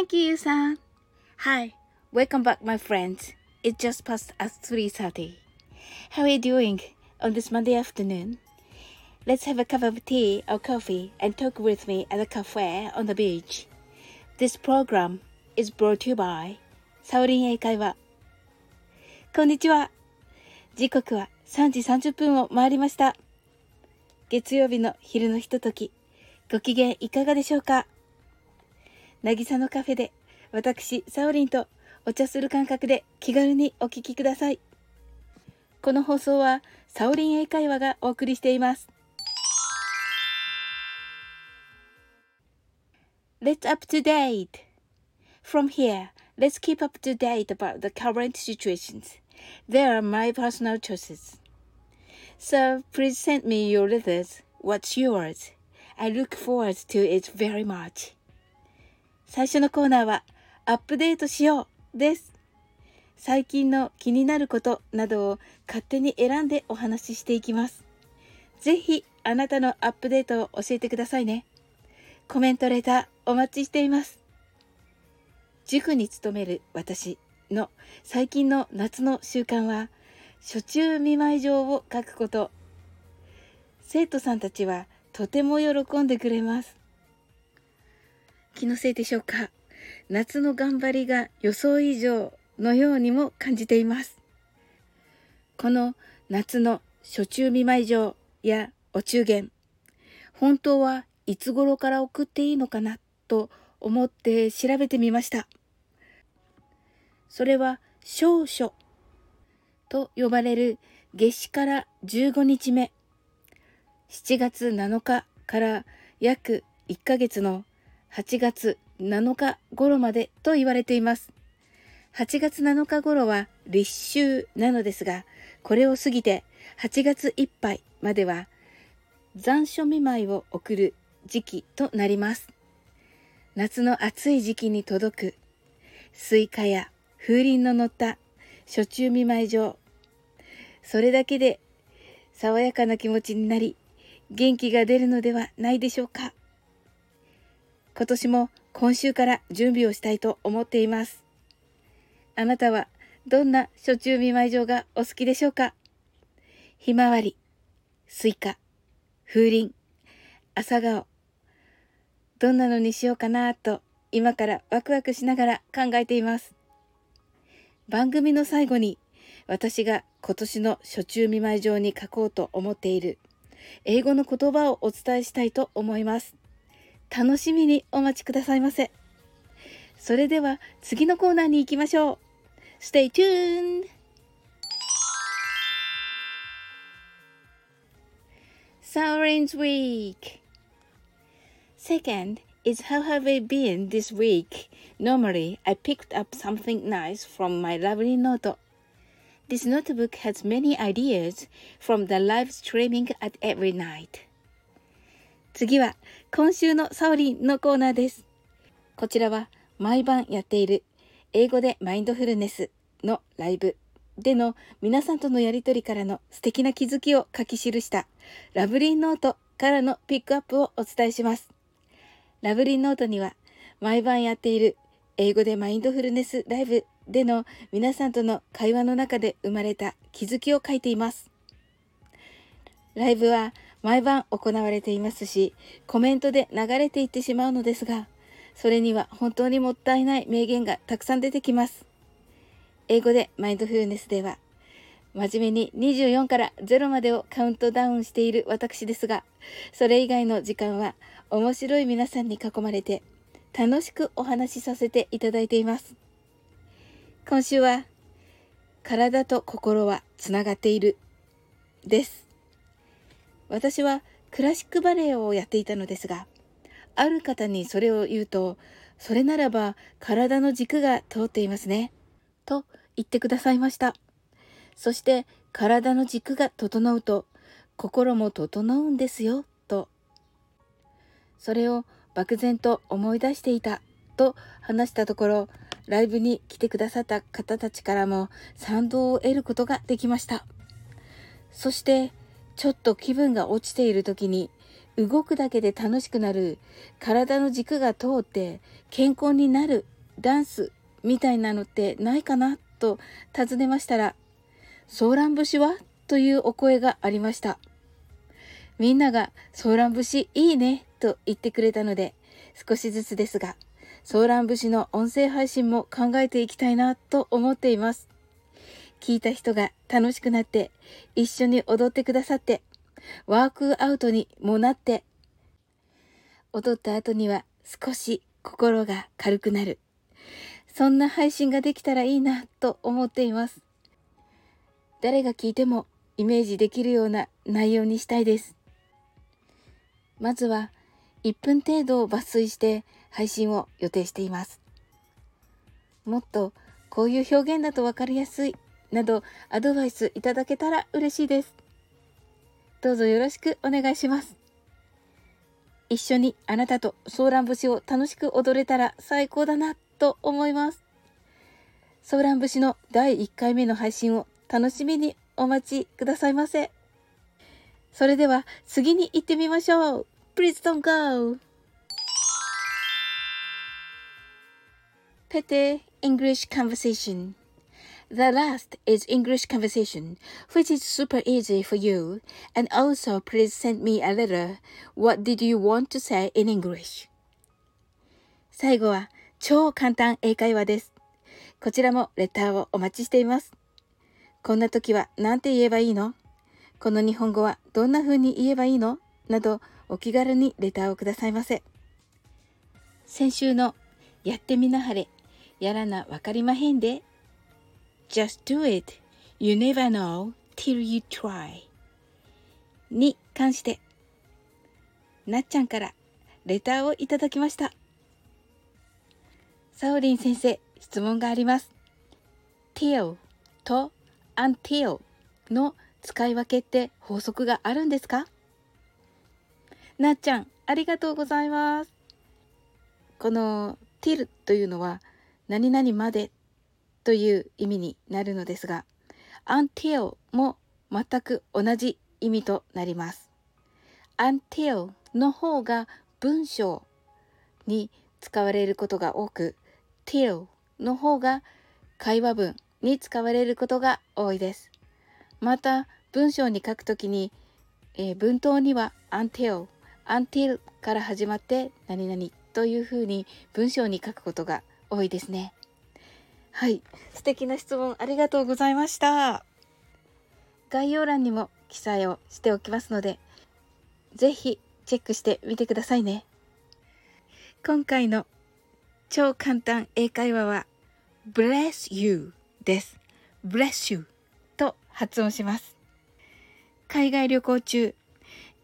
Thank you, Yusan. Hi, welcome back, my friends. It's just past at 3.30. How are you doing on this Monday afternoon? Let's have a cup of tea or coffee and talk with me at a cafe on the beach. This program is brought to you by サオリン英会話。こんにちは。時刻は3時30分を回りました。月曜日の昼のひととき、ご機嫌いかがでしょうか渚のカフェで私、サオリンとお茶する感覚で気軽にお聞きください。この放送はサオリン英会話がお送りしています。Let's up to date! From here, let's keep up to date about the current situations. There are my personal choices. So please send me your letters. What's yours? I look forward to it very much. 最初のコーナーはアップデートしようです。最近の気になることなどを勝手に選んでお話ししていきます。ぜひあなたのアップデートを教えてくださいね。コメントレターお待ちしています。塾に勤める私の最近の夏の習慣は、初中見舞い状を書くこと。生徒さんたちはとても喜んでくれます。気のせいでしょうか？夏の頑張りが予想以上のようにも感じています。この夏の初中見舞い状やお中元、本当はいつ頃から送っていいのかなと思って調べてみました。それは少書と呼ばれる夏至から15日目、7月7日から約1ヶ月の8月7日頃までと言われています。8月7日頃は立秋なのですが、これを過ぎて8月いっぱいまでは残暑見舞いを送る時期となります。夏の暑い時期に届くスイカや風鈴の乗った暑中見舞い状。それだけで爽やかな気持ちになり元気が出るのではないでしょうか。今年も今週から準備をしたいと思っています。あなたはどんな暑中見舞い状がお好きでしょうか？ひまわり、スイカ、風鈴、朝顔。どんなのにしようかなと今からワクワクしながら考えています。番組の最後に私が今年の暑中見舞い状に書こうと思っている英語の言葉をお伝えしたいと思います。楽しみにお待ちくださいませ。それでは次のコーナーに行きましょう。Stay tuned! Saurin's Week Second is how have I been this week? Normally, I picked up something nice from my lovely note. This notebook has many ideas from the live streaming at every night. 次は今週のサオリンのコーナーです。こちらは毎晩やっている英語でマインドフルネスのライブでの皆さんとのやりとりからの素敵な気づきを書き記したラブリーノートからのピックアップをお伝えします。ラブリーノートには毎晩やっている英語でマインドフルネスライブでの皆さんとの会話の中で生まれた気づきを書いています。ライブは毎晩行われていますし、コメントで流れていってしまうのですが、それには本当にもったいない名言がたくさん出てきます。英語でマインドフルネスでは、真面目に24から0までをカウントダウンしている私ですが、それ以外の時間は面白い皆さんに囲まれて楽しくお話しさせていただいています。今週は、体と心はつながっているです。私はクラシックバレエをやっていたのですが、ある方にそれを言うと、それならば体の軸が通っていますね。と言ってくださいました。そして体の軸が整うと心も整うんですよ、と。それを漠然と思い出していたと話したところ、ライブに来てくださった方たちからも賛同を得ることができました。そしてちょっと気分が落ちている時に動くだけで楽しくなる、体の軸が通って健康になるダンスみたいなのってないかなと尋ねましたら、ソーラン節は？というお声がありました。みんながソーラン節いいねと言ってくれたので、少しずつですが、ソーラン節の音声配信も考えていきたいなと思っています。聞いた人が楽しくなって、一緒に踊ってくださって、ワークアウトにもなって、踊った後には少し心が軽くなる。そんな配信ができたらいいなと思っています。誰が聞いてもイメージできるような内容にしたいです。まずは1分程度を抜粋して配信を予定しています。もっとこういう表現だとわかりやすいなどアドバイスいただけたら嬉しいです。どうぞよろしくお願いします。一緒にあなたとソーラン節を楽しく踊れたら最高だなと思います。ソーラン節の第1回目の配信を楽しみにお待ちくださいませ。それでは次に行ってみましょう。Please don't go! Petty English Conversation The last is English conversation, which is super easy for you. And also, please send me a letter. What did you want to say in English? 最後は超簡単英会話です。こちらもレターをお待ちしています。こんな時は何て言えばいいのこの日本語はどんな風に言えばいいのなどお気軽にレターをくださいませ。先週のやってみなはれ、やらなわかりまへんで Just do it. You never know till you try. に関して、なっちゃんからレターをいただきました。サオリン先生、質問があります。till と until の使い分けって法則があるんですか？なっちゃん、ありがとうございます。この till というのは何々までという意味になるのですが until も全く同じ意味となります。until の方が文章に使われることが多く till の方が会話文に使われることが多いです。また文章に書くときに、えー、文頭には until until から始まって何々というふうに文章に書くことが多いですね。はい。素敵な質問ありがとうございました。概要欄にも記載をしておきますので、ぜひチェックしてみてくださいね。今回の超簡単英会話は bless you です。bless you と発音します。海外旅行中、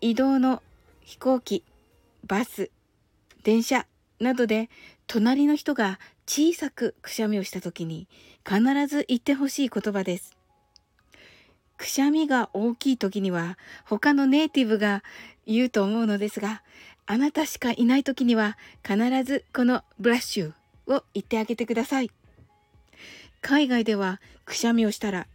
移動の飛行機、バス、電車などで隣の人が小さくくしゃみをした時に必ず言ってほしい言葉です。くしゃみが大きい時には他のネイティブが言うと思うのですが、あなたしかいない時には必ずこのブラッシュを言ってあげてください。海外ではくしゃみをしたら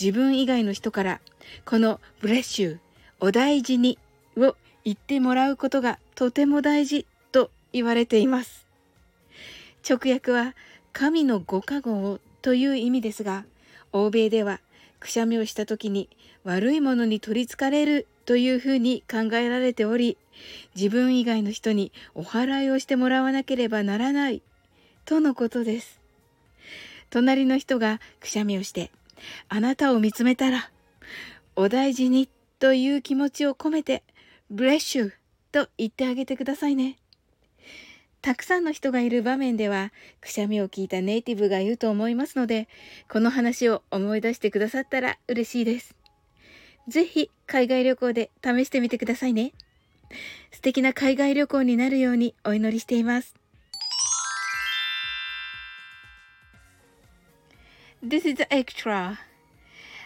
自分以外の人からこのブレッシュお大事にを言ってもらうことがとても大事と言われています。直訳は神のご加護をという意味ですが、欧米ではくしゃみをした時に悪いものに取りつかれるというふうに考えられており、自分以外の人にお祓いをしてもらわなければならないとのことです。隣の人がくしゃみをして、あなたを見つめたら、お大事にという気持ちを込めて、ブレッシュと言ってあげてくださいね。たくさんの人がいる場面では、くしゃみを聞いたネイティブが言うと思いますので、この話を思い出してくださったら嬉しいです。ぜひ、海外旅行で試してみてくださいね。素敵な海外旅行になるようにお祈りしています。This is extra.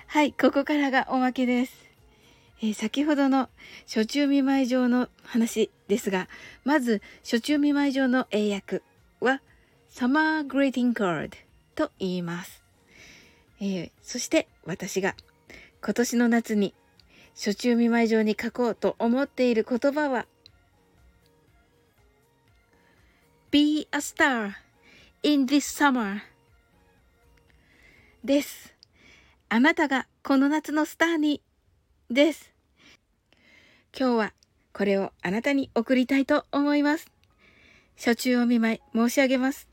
はい、ここからがおまけです。えー、先ほどの初中見舞い状の話ですが、まず初中見舞い状の英訳は Summer Greeting Card と言います。えー、そして私が今年の夏に初中見舞い上に書こうと思っている言葉は Be a star in this summer です。あなたがこの夏のスターにです。今日はこれをあなたに送りたいと思います。初中お見舞い申し上げます。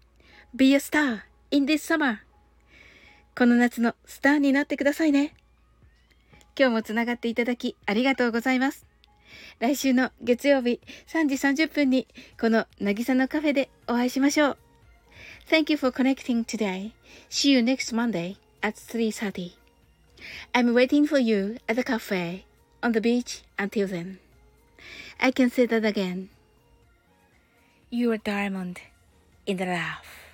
Be a star in this summer この夏のスターになってくださいね。今日もつながっていただきありがとうございます。来週の月曜日3時30分にこの渚のカフェでお会いしましょう。Thank you for connecting today. See you next Monday at 3.30. I'm waiting for you at the cafe on the beach until then. I can say that again. You're a diamond in the rough.